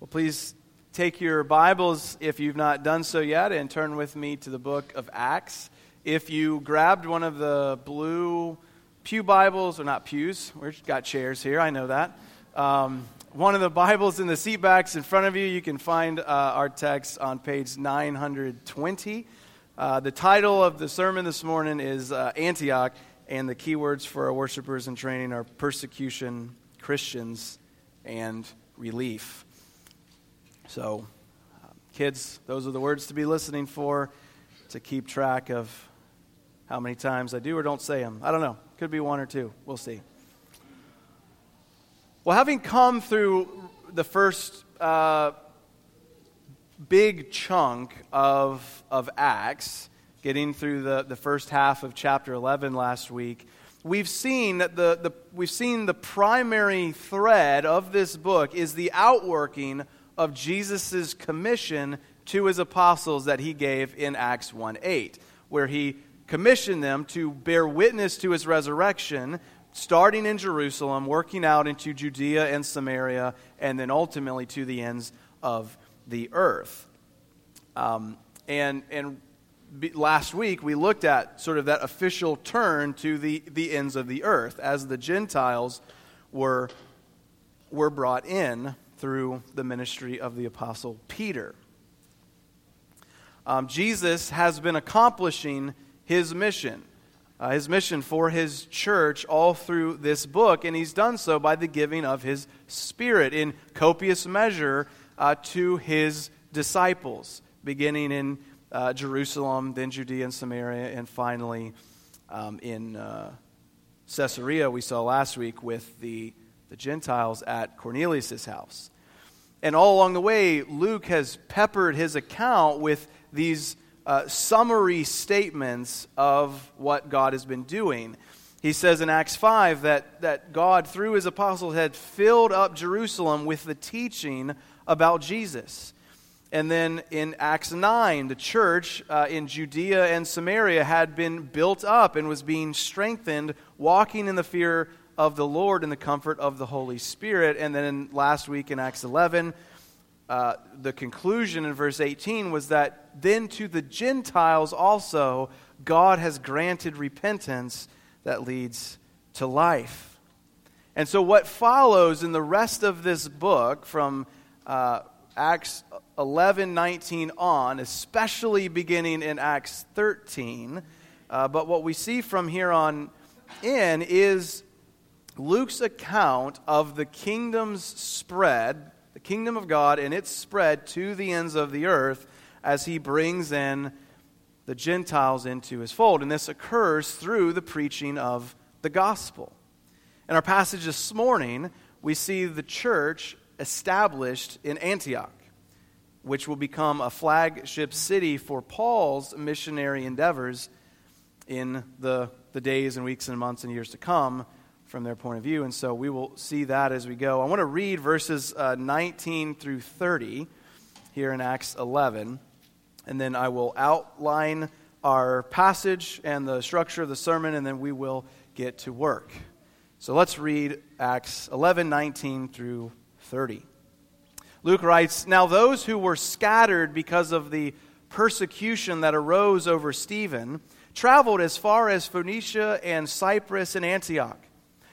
Well, please take your Bibles, if you've not done so yet, and turn with me to the book of Acts. If you grabbed one of the blue Pew Bibles, or not pews, we've got chairs here, I know that. Um, one of the Bibles in the seat backs in front of you, you can find uh, our text on page 920. Uh, the title of the sermon this morning is uh, Antioch, and the keywords for our worshipers in training are persecution, Christians, and relief. So, um, kids, those are the words to be listening for to keep track of how many times I do or don't say them. I don't know. Could be one or two. We'll see. Well, having come through the first uh, big chunk of, of Acts, getting through the, the first half of chapter 11 last week, we've seen that the, the, we've seen the primary thread of this book is the outworking of Jesus' commission to his apostles that he gave in Acts 1 8, where he commissioned them to bear witness to his resurrection, starting in Jerusalem, working out into Judea and Samaria, and then ultimately to the ends of the earth. Um, and and last week we looked at sort of that official turn to the, the ends of the earth as the Gentiles were, were brought in through the ministry of the Apostle Peter. Um, Jesus has been accomplishing his mission, uh, his mission for his church all through this book, and he's done so by the giving of his Spirit in copious measure uh, to his disciples, beginning in uh, Jerusalem, then Judea and Samaria, and finally um, in uh, Caesarea, we saw last week with the the Gentiles at Cornelius' house. And all along the way, Luke has peppered his account with these uh, summary statements of what God has been doing. He says in Acts 5 that, that God, through his apostles, had filled up Jerusalem with the teaching about Jesus. And then in Acts 9, the church uh, in Judea and Samaria had been built up and was being strengthened, walking in the fear of the Lord and the comfort of the Holy Spirit. And then last week in Acts 11, uh, the conclusion in verse 18 was that then to the Gentiles also God has granted repentance that leads to life. And so, what follows in the rest of this book from uh, Acts 11 19 on, especially beginning in Acts 13, uh, but what we see from here on in is Luke's account of the kingdom's spread, the kingdom of God and its spread to the ends of the earth as he brings in the Gentiles into his fold. And this occurs through the preaching of the gospel. In our passage this morning, we see the church established in Antioch, which will become a flagship city for Paul's missionary endeavors in the, the days and weeks and months and years to come from their point of view. And so we will see that as we go. I want to read verses uh, 19 through 30 here in Acts 11, and then I will outline our passage and the structure of the sermon, and then we will get to work. So let's read Acts 11, 19 through 30. Luke writes Now those who were scattered because of the persecution that arose over Stephen traveled as far as Phoenicia and Cyprus and Antioch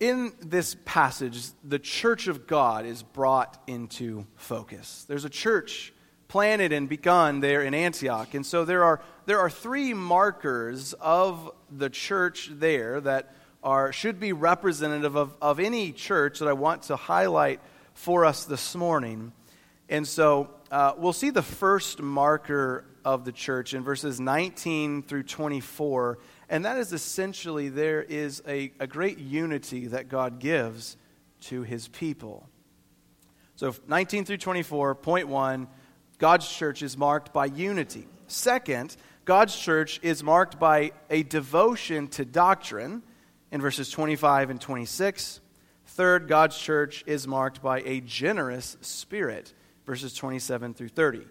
In this passage, the church of God is brought into focus. There's a church planted and begun there in Antioch. And so there are, there are three markers of the church there that are, should be representative of, of any church that I want to highlight for us this morning. And so uh, we'll see the first marker of the church in verses 19 through 24 and that is essentially there is a, a great unity that God gives to his people. So 19 through 24, point one, God's church is marked by unity. Second, God's church is marked by a devotion to doctrine in verses 25 and 26. Third, God's church is marked by a generous spirit, verses 27 through 30.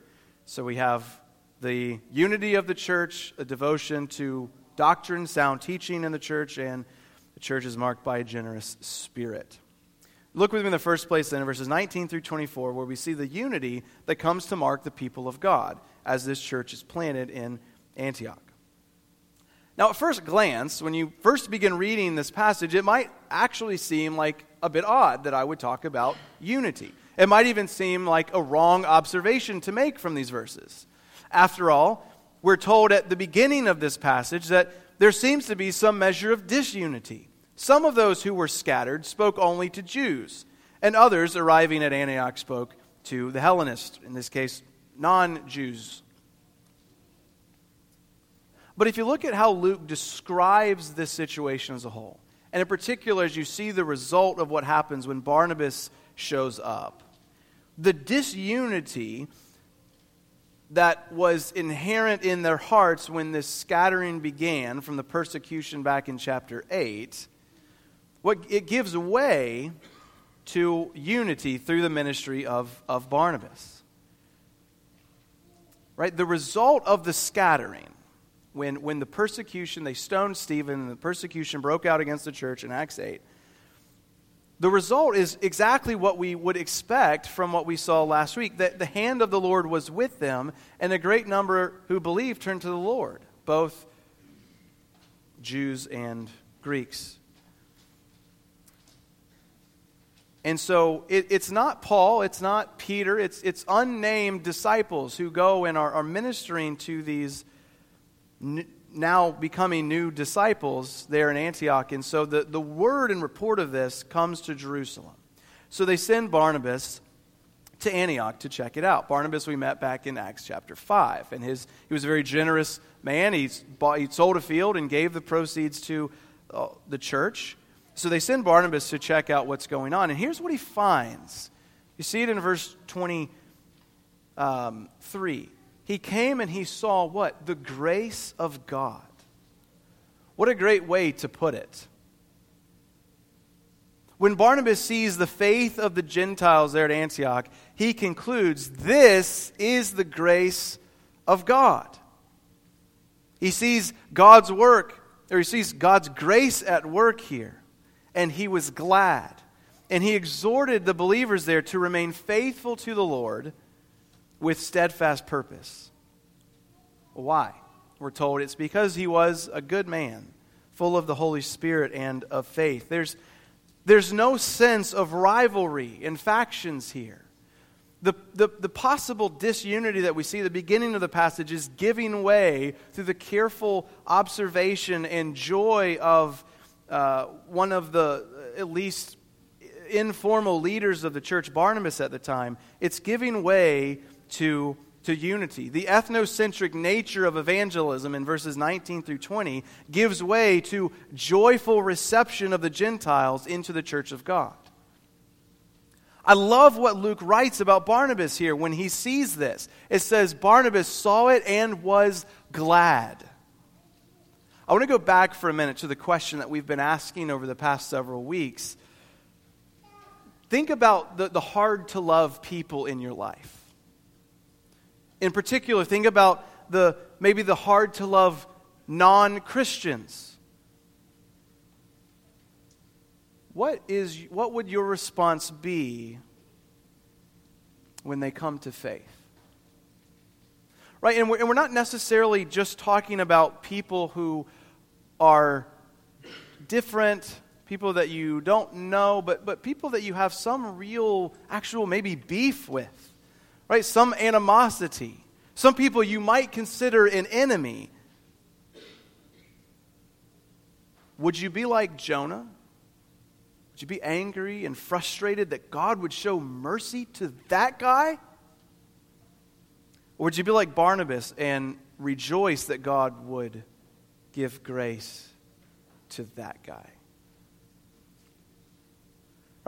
So we have the unity of the church, a devotion to doctrine, sound teaching in the church, and the church is marked by a generous spirit. Look with me in the first place then verses 19 through 24, where we see the unity that comes to mark the people of God as this church is planted in Antioch. Now, at first glance, when you first begin reading this passage, it might actually seem like a bit odd that I would talk about unity. It might even seem like a wrong observation to make from these verses. After all, we're told at the beginning of this passage that there seems to be some measure of disunity. Some of those who were scattered spoke only to Jews, and others arriving at Antioch spoke to the Hellenists, in this case, non Jews. But if you look at how Luke describes this situation as a whole, and in particular as you see the result of what happens when Barnabas shows up, the disunity that was inherent in their hearts when this scattering began from the persecution back in chapter 8 what it gives way to unity through the ministry of, of barnabas. Right? The result of the scattering when, when the persecution they stoned stephen and the persecution broke out against the church in acts 8 the result is exactly what we would expect from what we saw last week that the hand of the Lord was with them, and a great number who believed turned to the Lord, both Jews and Greeks. And so it, it's not Paul, it's not Peter, it's, it's unnamed disciples who go and are, are ministering to these now becoming new disciples there in Antioch. And so the, the word and report of this comes to Jerusalem. So they send Barnabas to Antioch to check it out. Barnabas, we met back in Acts chapter 5. And his, he was a very generous man. He, bought, he sold a field and gave the proceeds to uh, the church. So they send Barnabas to check out what's going on. And here's what he finds. You see it in verse 23. Um, he came and he saw what? The grace of God. What a great way to put it. When Barnabas sees the faith of the Gentiles there at Antioch, he concludes this is the grace of God. He sees God's work, or he sees God's grace at work here, and he was glad. And he exhorted the believers there to remain faithful to the Lord with steadfast purpose. Why? We're told it's because he was a good man, full of the Holy Spirit and of faith. There's, there's no sense of rivalry and factions here. The, the, the possible disunity that we see at the beginning of the passage is giving way through the careful observation and joy of uh, one of the, at least, informal leaders of the church, Barnabas at the time. It's giving way to, to unity. The ethnocentric nature of evangelism in verses 19 through 20 gives way to joyful reception of the Gentiles into the church of God. I love what Luke writes about Barnabas here when he sees this. It says, Barnabas saw it and was glad. I want to go back for a minute to the question that we've been asking over the past several weeks think about the, the hard to love people in your life. In particular, think about the maybe the hard to love non Christians. What, is, what would your response be when they come to faith? Right? And we're, and we're not necessarily just talking about people who are different, people that you don't know, but, but people that you have some real, actual, maybe beef with, right? Some animosity. Some people you might consider an enemy. Would you be like Jonah? Would you be angry and frustrated that God would show mercy to that guy? Or would you be like Barnabas and rejoice that God would give grace to that guy?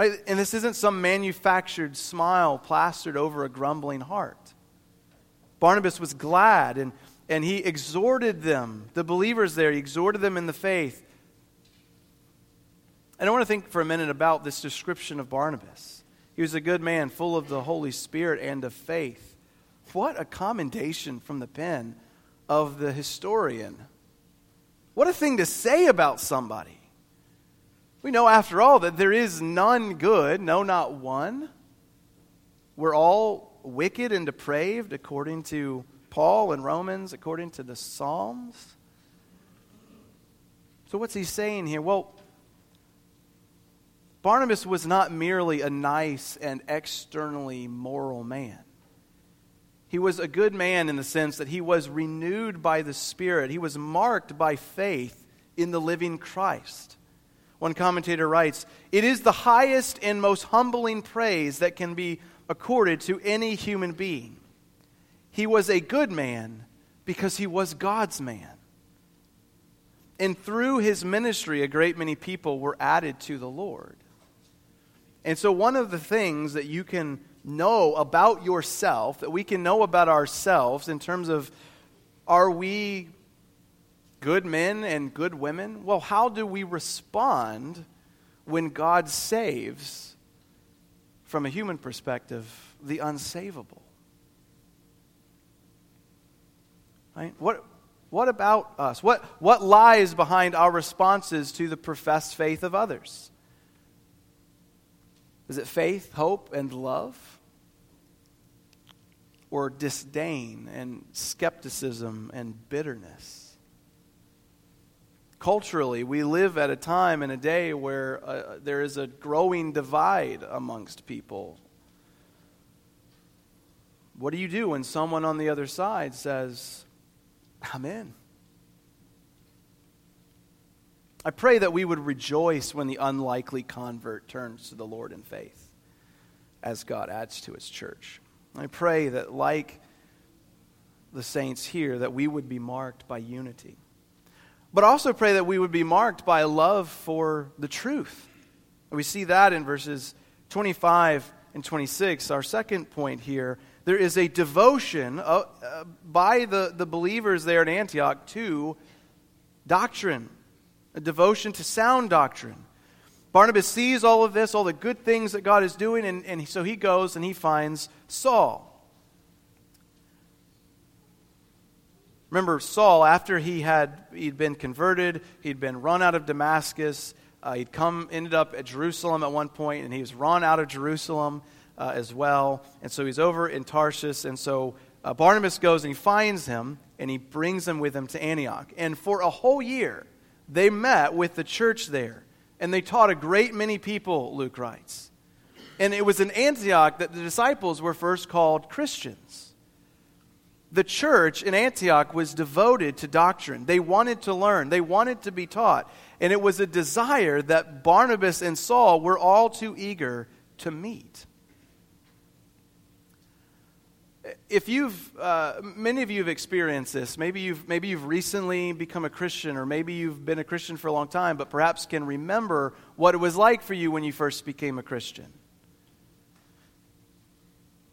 Right? And this isn't some manufactured smile plastered over a grumbling heart. Barnabas was glad and, and he exhorted them, the believers there, he exhorted them in the faith. And I want to think for a minute about this description of Barnabas. He was a good man, full of the Holy Spirit and of faith. What a commendation from the pen of the historian. What a thing to say about somebody. We know, after all, that there is none good, no, not one. We're all wicked and depraved, according to Paul in Romans, according to the Psalms. So, what's he saying here? Well, Barnabas was not merely a nice and externally moral man. He was a good man in the sense that he was renewed by the Spirit. He was marked by faith in the living Christ. One commentator writes It is the highest and most humbling praise that can be accorded to any human being. He was a good man because he was God's man. And through his ministry, a great many people were added to the Lord. And so, one of the things that you can know about yourself, that we can know about ourselves in terms of are we good men and good women? Well, how do we respond when God saves from a human perspective, the unsavable. Right? What, what about us? What, what lies behind our responses to the professed faith of others? Is it faith, hope, and love? Or disdain and skepticism and bitterness? Culturally, we live at a time and a day where uh, there is a growing divide amongst people. What do you do when someone on the other side says, I'm in? I pray that we would rejoice when the unlikely convert turns to the Lord in faith as God adds to his church. I pray that, like the saints here, that we would be marked by unity. But also pray that we would be marked by love for the truth. We see that in verses 25 and 26. Our second point here there is a devotion uh, uh, by the, the believers there at Antioch to doctrine, a devotion to sound doctrine. Barnabas sees all of this, all the good things that God is doing, and, and so he goes and he finds Saul. Remember, Saul, after he had he'd been converted, he'd been run out of Damascus. Uh, he'd come, ended up at Jerusalem at one point, and he was run out of Jerusalem uh, as well. And so he's over in Tarshish. And so uh, Barnabas goes and he finds him, and he brings him with him to Antioch. And for a whole year, they met with the church there, and they taught a great many people, Luke writes. And it was in Antioch that the disciples were first called Christians the church in Antioch was devoted to doctrine. They wanted to learn, they wanted to be taught. And it was a desire that Barnabas and Saul were all too eager to meet. If you've, uh, many of you have experienced this. Maybe you've, maybe you've recently become a Christian, or maybe you've been a Christian for a long time, but perhaps can remember what it was like for you when you first became a Christian.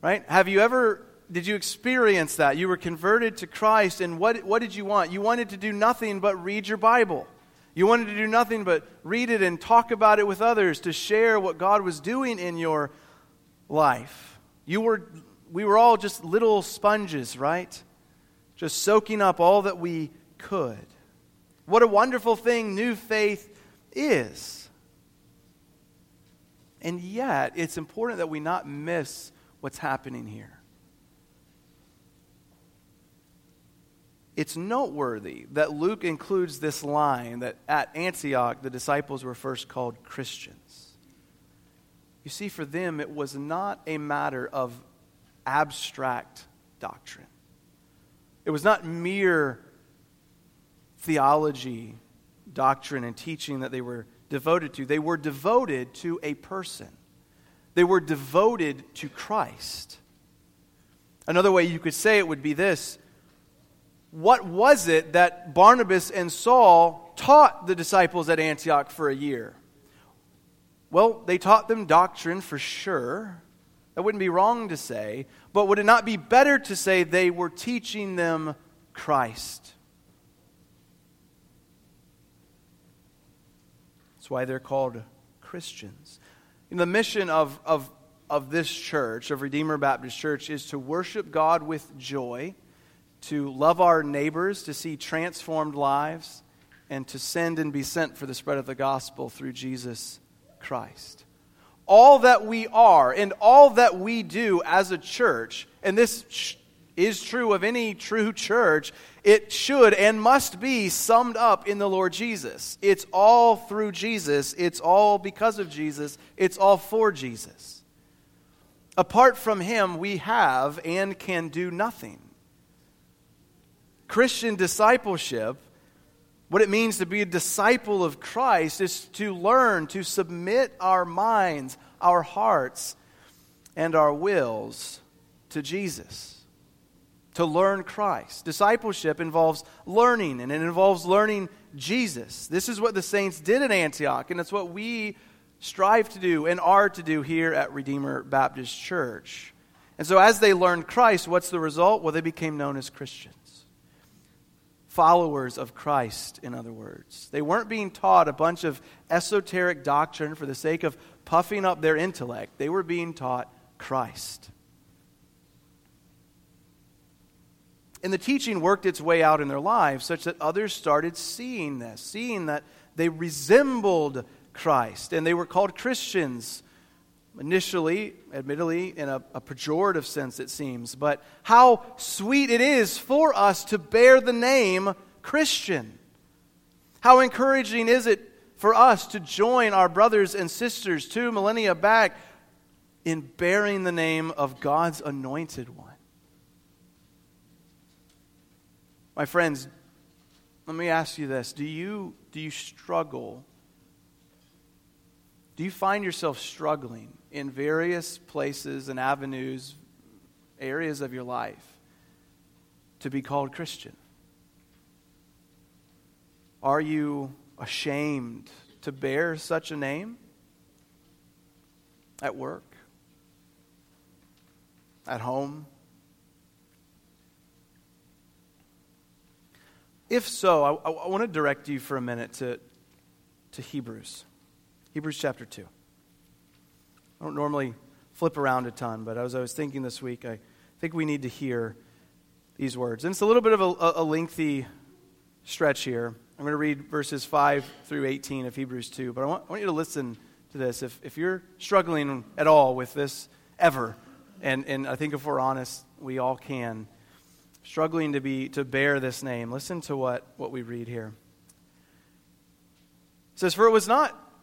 Right? Have you ever did you experience that? You were converted to Christ, and what, what did you want? You wanted to do nothing but read your Bible. You wanted to do nothing but read it and talk about it with others to share what God was doing in your life. You were, we were all just little sponges, right? Just soaking up all that we could. What a wonderful thing new faith is. And yet, it's important that we not miss what's happening here. It's noteworthy that Luke includes this line that at Antioch the disciples were first called Christians. You see, for them, it was not a matter of abstract doctrine, it was not mere theology, doctrine, and teaching that they were devoted to. They were devoted to a person, they were devoted to Christ. Another way you could say it would be this what was it that Barnabas and Saul taught the disciples at Antioch for a year? Well, they taught them doctrine for sure. That wouldn't be wrong to say. But would it not be better to say they were teaching them Christ? That's why they're called Christians. And the mission of, of, of this church, of Redeemer Baptist Church, is to worship God with joy to love our neighbors, to see transformed lives, and to send and be sent for the spread of the gospel through Jesus Christ. All that we are and all that we do as a church, and this is true of any true church, it should and must be summed up in the Lord Jesus. It's all through Jesus, it's all because of Jesus, it's all for Jesus. Apart from Him, we have and can do nothing. Christian discipleship, what it means to be a disciple of Christ, is to learn to submit our minds, our hearts, and our wills to Jesus. To learn Christ. Discipleship involves learning, and it involves learning Jesus. This is what the saints did at Antioch, and it's what we strive to do and are to do here at Redeemer Baptist Church. And so, as they learned Christ, what's the result? Well, they became known as Christians followers of Christ, in other words. They weren't being taught a bunch of esoteric doctrine for the sake of puffing up their intellect, they were being taught Christ. And the teaching worked its way out in their lives such that others started seeing this, seeing that they resembled Christ, and they were called Christians initially, admittedly, in a, a, pejorative sense, it seems, but how sweet it is for us to bear the name Christian. How encouraging is it for us to join our brothers and sisters two millennia back in bearing the name of God's anointed one? My friends, let me ask you this. Do you, do you struggle? Do you find yourself struggling in various places and avenues, areas of your life, to be called Christian? Are you ashamed to bear such a name at work, at home? If so, I, I, want to direct you for a minute to, to Hebrews, Hebrews chapter 2. I don't normally flip around a ton, but as I was thinking this week, I think we need to hear these words. And it's a little bit of a, a lengthy stretch here. I'm going to read verses 5 through 18 of Hebrews 2, but I want, I want you to listen to this. If, if you're struggling at all with this ever, and, and I think if we're honest, we all can, struggling to, be, to bear this name, listen to what, what we read here. It says, For it was not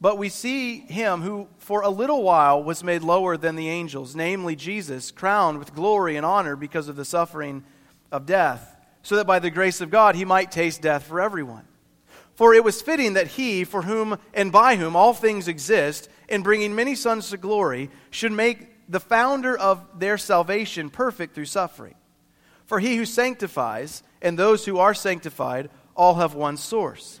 But we see him who for a little while was made lower than the angels, namely Jesus, crowned with glory and honor because of the suffering of death, so that by the grace of God he might taste death for everyone. For it was fitting that he, for whom and by whom all things exist, in bringing many sons to glory, should make the founder of their salvation perfect through suffering. For he who sanctifies and those who are sanctified all have one source.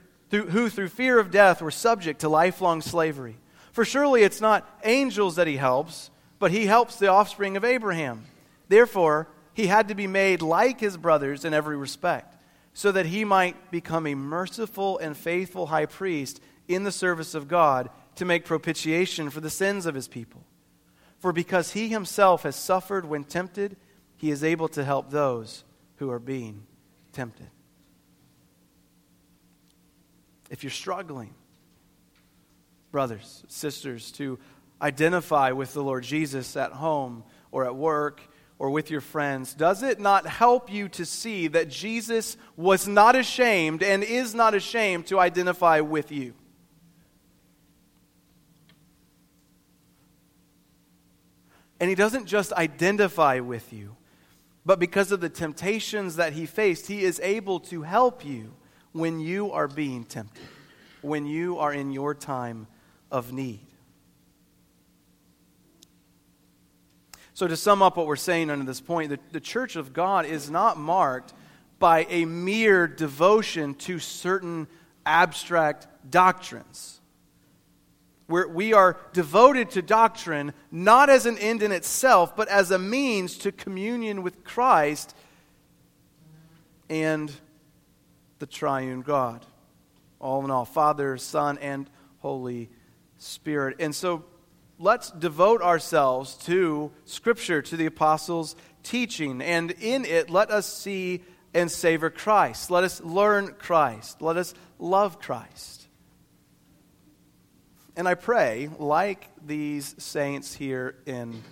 who through fear of death were subject to lifelong slavery. For surely it's not angels that he helps, but he helps the offspring of Abraham. Therefore, he had to be made like his brothers in every respect, so that he might become a merciful and faithful high priest in the service of God to make propitiation for the sins of his people. For because he himself has suffered when tempted, he is able to help those who are being tempted. If you're struggling, brothers, sisters, to identify with the Lord Jesus at home or at work or with your friends, does it not help you to see that Jesus was not ashamed and is not ashamed to identify with you? And he doesn't just identify with you, but because of the temptations that he faced, he is able to help you when you are being tempted, when you are in your time of need. So, to sum up what we're saying under this point, the, the church of God is not marked by a mere devotion to certain abstract doctrines. We're, we are devoted to doctrine not as an end in itself, but as a means to communion with Christ and the triune God. All in all, Father, Son, and Holy Spirit. And so let's devote ourselves to Scripture, to the apostles' teaching, and in it, let us see and savor Christ. Let us learn Christ. Let us love Christ. And I pray, like these saints here in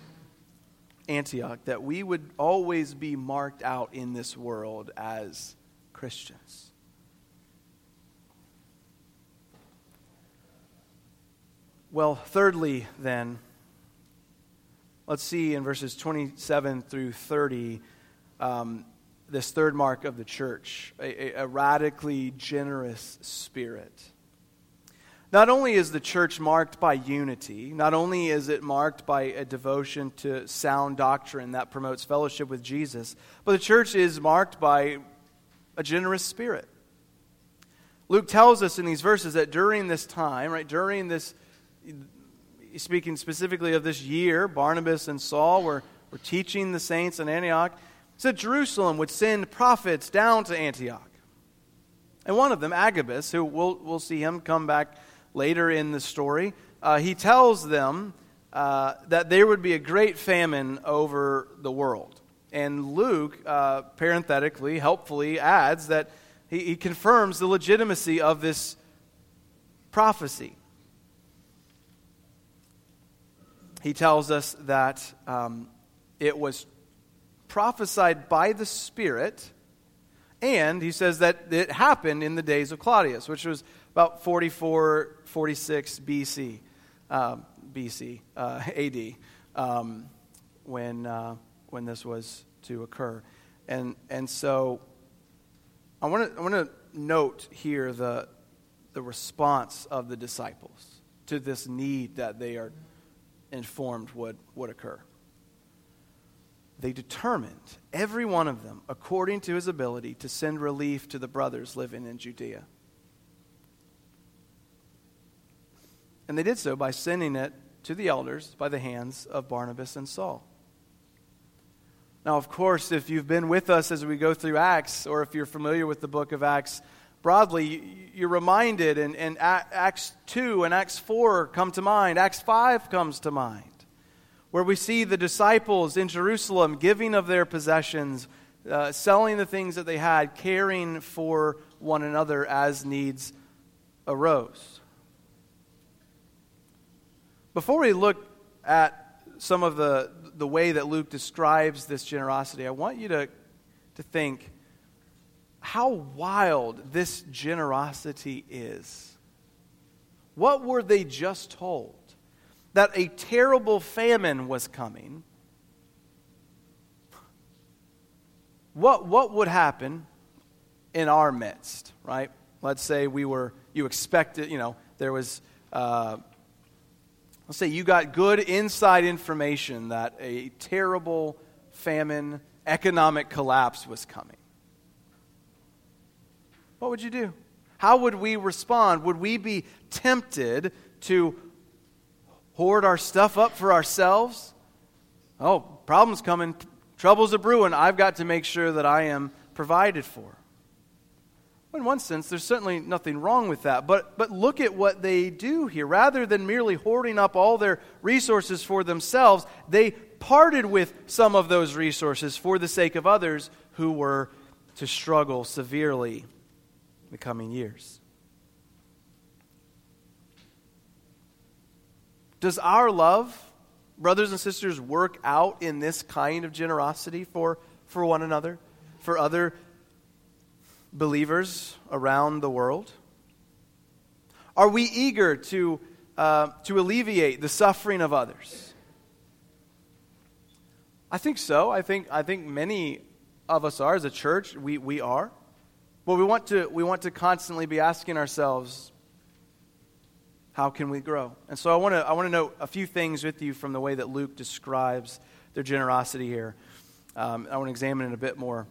Antioch, that we would always be marked out in this world as Christians. Well, thirdly, then, let's see in verses 27 through 30 um, this third mark of the church a, a radically generous spirit. Not only is the church marked by unity, not only is it marked by a devotion to sound doctrine that promotes fellowship with Jesus, but the church is marked by a generous spirit. Luke tells us in these verses that during this time, right, during this speaking specifically of this year, Barnabas and Saul were, were teaching the saints in Antioch, said Jerusalem would send prophets down to Antioch. And one of them, Agabus, who we'll, we'll see him come back later in the story, uh, he tells them uh, that there would be a great famine over the world. And Luke, uh, parenthetically, helpfully adds that he, he confirms the legitimacy of this prophecy. He tells us that um, it was prophesied by the Spirit, and he says that it happened in the days of Claudius, which was about 44, 46 BC, um, BC, uh, AD, um, when, uh, when this was to occur. And, and so I want to I wanna note here the, the response of the disciples to this need that they are informed would, would occur. They determined, every one of them, according to his ability, to send relief to the brothers living in Judea. And they did so by sending it to the elders by the hands of Barnabas and Saul. Now, of course, if you've been with us as we go through Acts, or if you're familiar with the book of Acts, broadly, you're reminded, and, and Acts 2 and Acts 4 come to mind. Acts 5 comes to mind, where we see the disciples in Jerusalem giving of their possessions uh, selling the things that they had, caring for one another as needs arose. Before we look at some of the, the way that Luke describes this generosity, I want you to, to think how wild this generosity is. What were they just told? That a terrible famine was coming. What, what would happen in our midst, right? Let's say we were, you expected, you know, there was, uh, let's say you got good inside information that a terrible famine, economic collapse was coming. What would you do? How would we respond? Would we be tempted to hoard our stuff up for ourselves? Oh, problem's coming, trouble's a brewing. I've got to make sure that I am provided for. In one sense, there's certainly nothing wrong with that. But, but look at what they do here. Rather than merely hoarding up all their resources for themselves, they parted with some of those resources for the sake of others who were to struggle severely the coming years. Does our love, brothers and sisters, work out in this kind of generosity for, for one another, for other believers around the world? Are we eager to, uh, to alleviate the suffering of others? I think so. I think, I think many of us are. As a church, we, we are. But we want, to, we want to constantly be asking ourselves, how can we grow? And so I want to I want to note a few things with you from the way that Luke describes their generosity here. Um, I want to examine it a bit more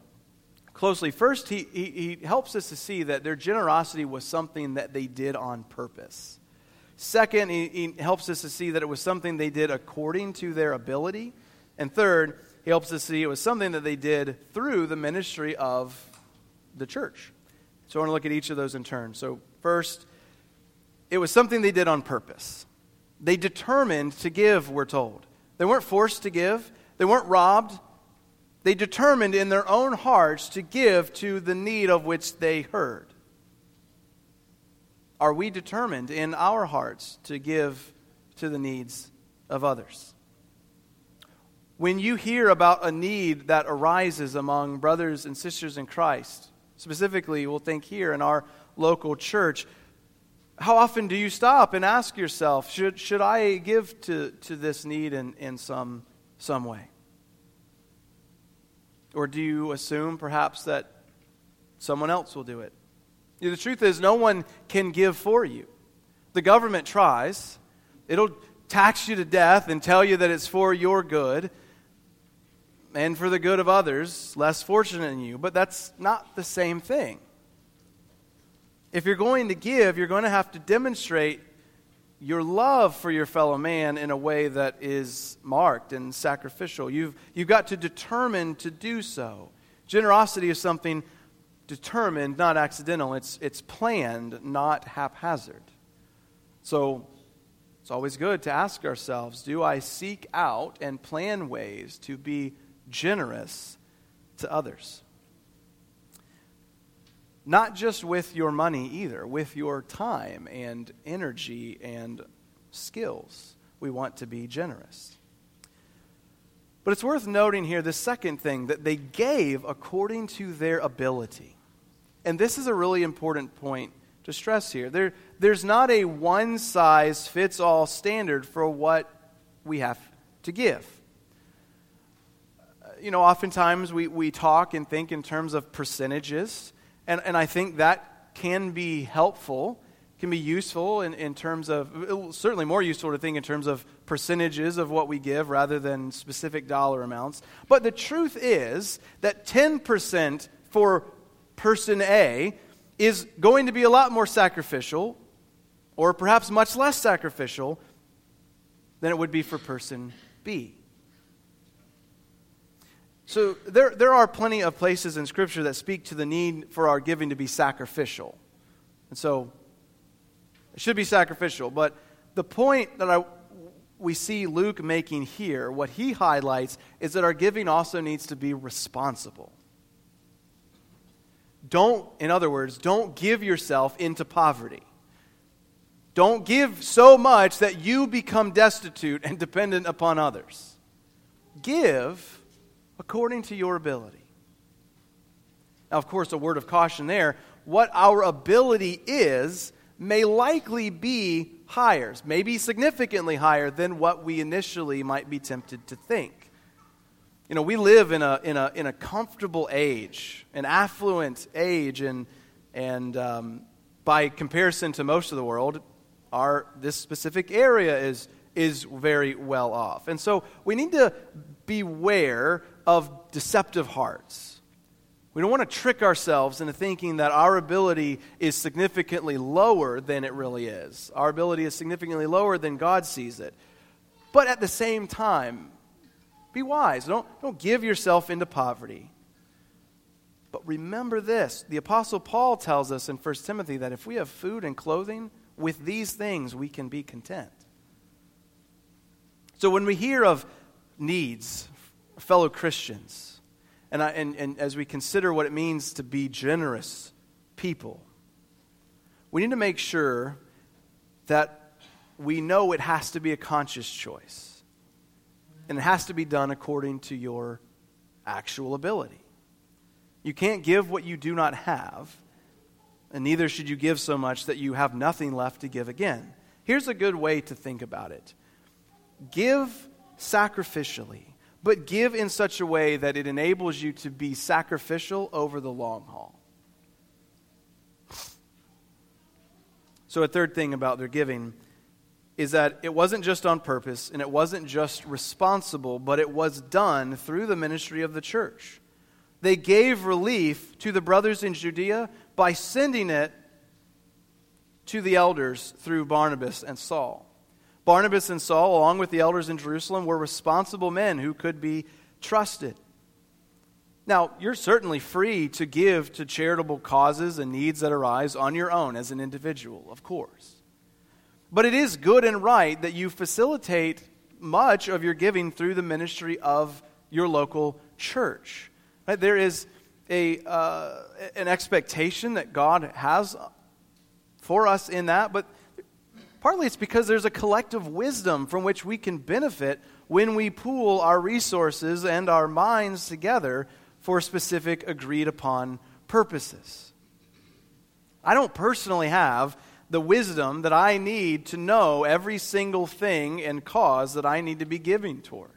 closely. First, he, he, he helps us to see that their generosity was something that they did on purpose. Second, he, he helps us to see that it was something they did according to their ability. And third, he helps us see it was something that they did through the ministry of the church. So I want to look at each of those in turn. So, first, it was something they did on purpose. They determined to give, we're told. They weren't forced to give, they weren't robbed, they determined in their own hearts to give to the need of which they heard. Are we determined in our hearts to give to the needs of others? When you hear about a need that arises among brothers and sisters in Christ, specifically, we'll think here in our local church, how often do you stop and ask yourself, should, should I give to, to this need in, in some, some way? Or do you assume perhaps that someone else will do it? The truth is, no one can give for you. The government tries, it'll tax you to death and tell you that it's for your good and for the good of others less fortunate than you, but that's not the same thing. If you're going to give, you're going to have to demonstrate your love for your fellow man in a way that is marked and sacrificial. You've, you've got to determine to do so. Generosity is something determined, not accidental. It's, it's planned, not haphazard. So it's always good to ask ourselves do I seek out and plan ways to be generous to others? Not just with your money either, with your time and energy and skills. We want to be generous. But it's worth noting here the second thing that they gave according to their ability. And this is a really important point to stress here. There, there's not a one size fits all standard for what we have to give. You know, oftentimes we, we talk and think in terms of percentages. And, and I think that can be helpful, can be useful in, in terms of, certainly more useful to think in terms of percentages of what we give rather than specific dollar amounts. But the truth is that 10% for person A is going to be a lot more sacrificial, or perhaps much less sacrificial, than it would be for person B. So there, there are plenty of places in Scripture that speak to the need for our giving to be sacrificial. And so it should be sacrificial. But the point that I, we see Luke making here, what he highlights, is that our giving also needs to be responsible. Don't, in other words, don't give yourself into poverty. Don't give so much that you become destitute and dependent upon others. Give according to your ability. Now, of course, a word of caution there. What our ability is may likely be higher, maybe significantly higher than what we initially might be tempted to think. You know, we live in a, in a, in a comfortable age, an affluent age, and, and um, by comparison to most of the world, our, this specific area is, is very well off. And so we need to beware of deceptive hearts. We don't want to trick ourselves into thinking that our ability is significantly lower than it really is. Our ability is significantly lower than God sees it. But at the same time, be wise. Don't, don't give yourself into poverty. But remember this the Apostle Paul tells us in 1 Timothy that if we have food and clothing, with these things we can be content. So when we hear of needs, fellow Christians, and, I, and, and as we consider what it means to be generous people, we need to make sure that we know it has to be a conscious choice. And it has to be done according to your actual ability. You can't give what you do not have, and neither should you give so much that you have nothing left to give again. Here's a good way to think about it give sacrificially but give in such a way that it enables you to be sacrificial over the long haul. So, a third thing about their giving is that it wasn't just on purpose and it wasn't just responsible, but it was done through the ministry of the church. They gave relief to the brothers in Judea by sending it to the elders through Barnabas and Saul. Barnabas and Saul, along with the elders in Jerusalem, were responsible men who could be trusted. Now, you're certainly free to give to charitable causes and needs that arise on your own as an individual, of course. But it is good and right that you facilitate much of your giving through the ministry of your local church. Right? There is a, uh, an expectation that God has for us in that, but Partly it's because there's a collective wisdom from which we can benefit when we pool our resources and our minds together for specific agreed upon purposes. I don't personally have the wisdom that I need to know every single thing and cause that I need to be giving toward.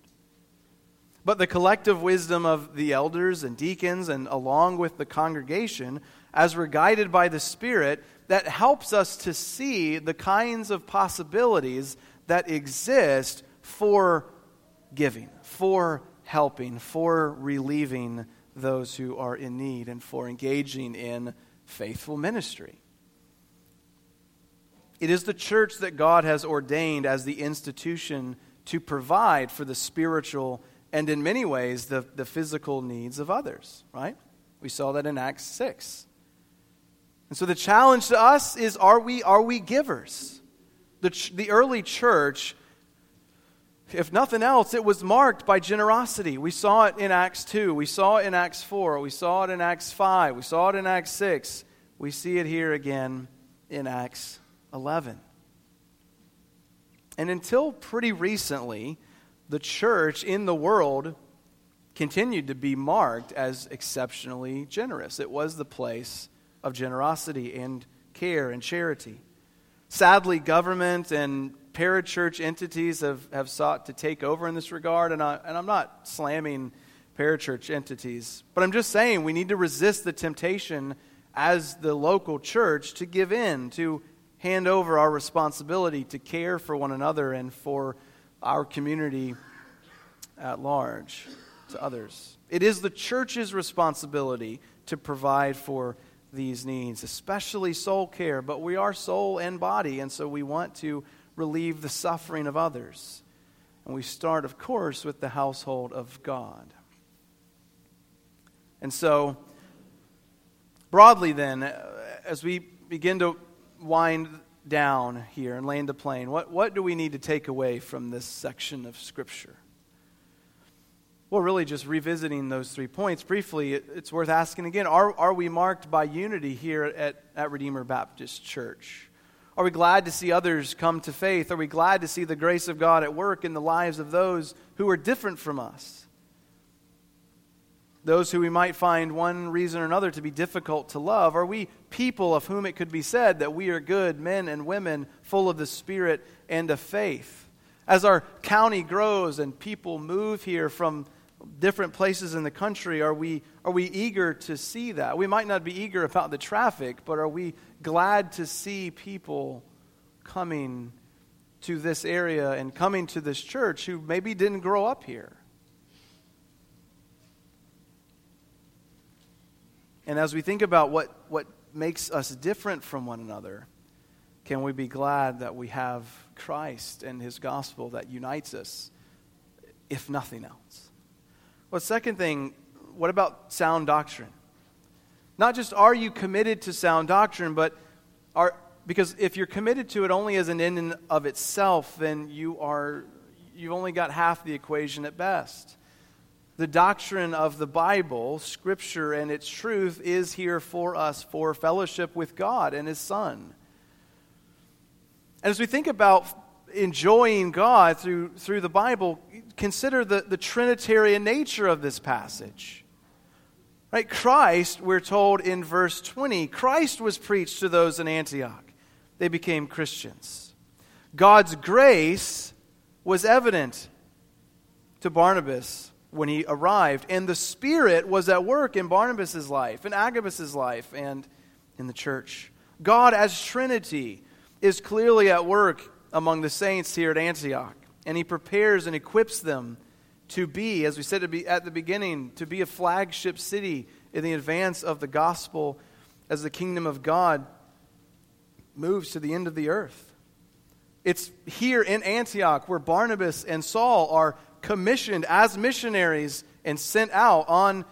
But the collective wisdom of the elders and deacons, and along with the congregation, as we're guided by the Spirit, that helps us to see the kinds of possibilities that exist for giving, for helping, for relieving those who are in need, and for engaging in faithful ministry. It is the church that God has ordained as the institution to provide for the spiritual and, in many ways, the, the physical needs of others, right? We saw that in Acts 6. And so the challenge to us is are we, are we givers? The, ch- the early church, if nothing else, it was marked by generosity. We saw it in Acts 2, we saw it in Acts 4, we saw it in Acts 5, we saw it in Acts 6. We see it here again in Acts 11. And until pretty recently, the church in the world continued to be marked as exceptionally generous. It was the place of generosity and care and charity. Sadly, government and parachurch entities have, have sought to take over in this regard, and, I, and I'm not slamming parachurch entities, but I'm just saying we need to resist the temptation as the local church to give in, to hand over our responsibility to care for one another and for our community at large to others. It is the church's responsibility to provide for these needs, especially soul care, but we are soul and body, and so we want to relieve the suffering of others. And we start, of course, with the household of God. And so, broadly, then, as we begin to wind down here and land the plane, what, what do we need to take away from this section of Scripture? Well, really, just revisiting those three points briefly, it, it's worth asking again are, are we marked by unity here at, at Redeemer Baptist Church? Are we glad to see others come to faith? Are we glad to see the grace of God at work in the lives of those who are different from us? Those who we might find one reason or another to be difficult to love? Are we people of whom it could be said that we are good men and women full of the Spirit and of faith? As our county grows and people move here from different places in the country, are we, are we eager to see that? We might not be eager about the traffic, but are we glad to see people coming to this area and coming to this church who maybe didn't grow up here? And as we think about what, what makes us different from one another, can we be glad that we have Christ and his gospel that unites us, if nothing else? Well, second thing, what about sound doctrine? Not just are you committed to sound doctrine, but are because if you're committed to it only as an end in of itself, then you are you've only got half the equation at best. The doctrine of the Bible, Scripture, and its truth is here for us for fellowship with God and His Son. And as we think about enjoying God through, through the Bible, consider the, the Trinitarian nature of this passage. Right? Christ, we're told in verse 20, Christ was preached to those in Antioch. They became Christians. God's grace was evident to Barnabas when he arrived, and the Spirit was at work in Barnabas' life, in Agabus' life, and in the church. God as Trinity is clearly at work among the saints here at Antioch. And he prepares and equips them to be, as we said at the beginning, to be a flagship city in the advance of the gospel as the kingdom of God moves to the end of the earth. It's here in Antioch where Barnabas and Saul are commissioned as missionaries and sent out on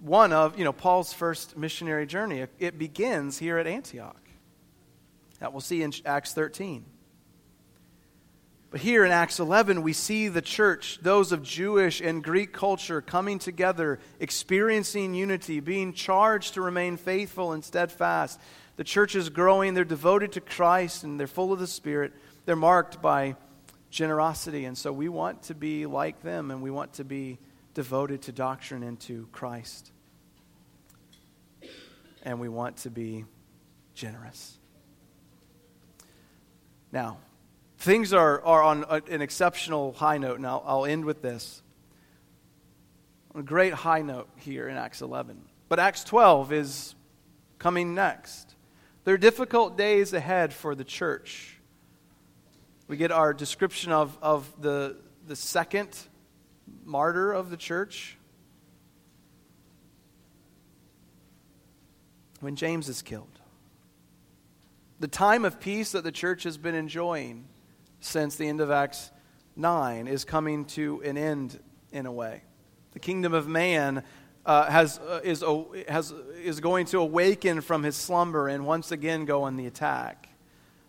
one of, you know, Paul's first missionary journey. It begins here at Antioch. That we'll see in Acts 13. But here in Acts 11, we see the church, those of Jewish and Greek culture, coming together, experiencing unity, being charged to remain faithful and steadfast. The church is growing, they're devoted to Christ, and they're full of the Spirit. They're marked by generosity. And so we want to be like them, and we want to be devoted to doctrine and to Christ. And we want to be generous. Now, things are, are on a, an exceptional high note, and I'll, I'll end with this. A great high note here in Acts 11. But Acts 12 is coming next. There are difficult days ahead for the church. We get our description of, of the, the second martyr of the church when James is killed the time of peace that the church has been enjoying since the end of Acts 9 is coming to an end in a way. The kingdom of man uh, has, uh, is, uh, has, is going to awaken from his slumber and once again go on the attack.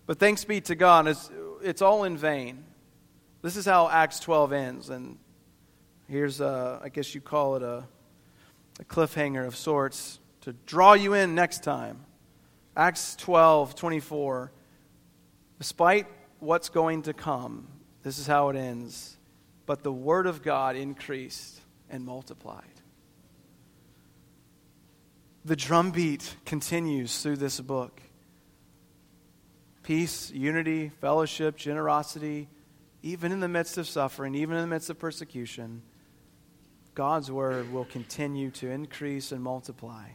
But thanks be to God, it's, it's all in vain. This is how Acts 12 ends. And here's, a, I guess you call it a, a cliffhanger of sorts to draw you in next time. Acts 12, 24. Despite what's going to come, this is how it ends. But the word of God increased and multiplied. The drumbeat continues through this book. Peace, unity, fellowship, generosity, even in the midst of suffering, even in the midst of persecution, God's word will continue to increase and multiply.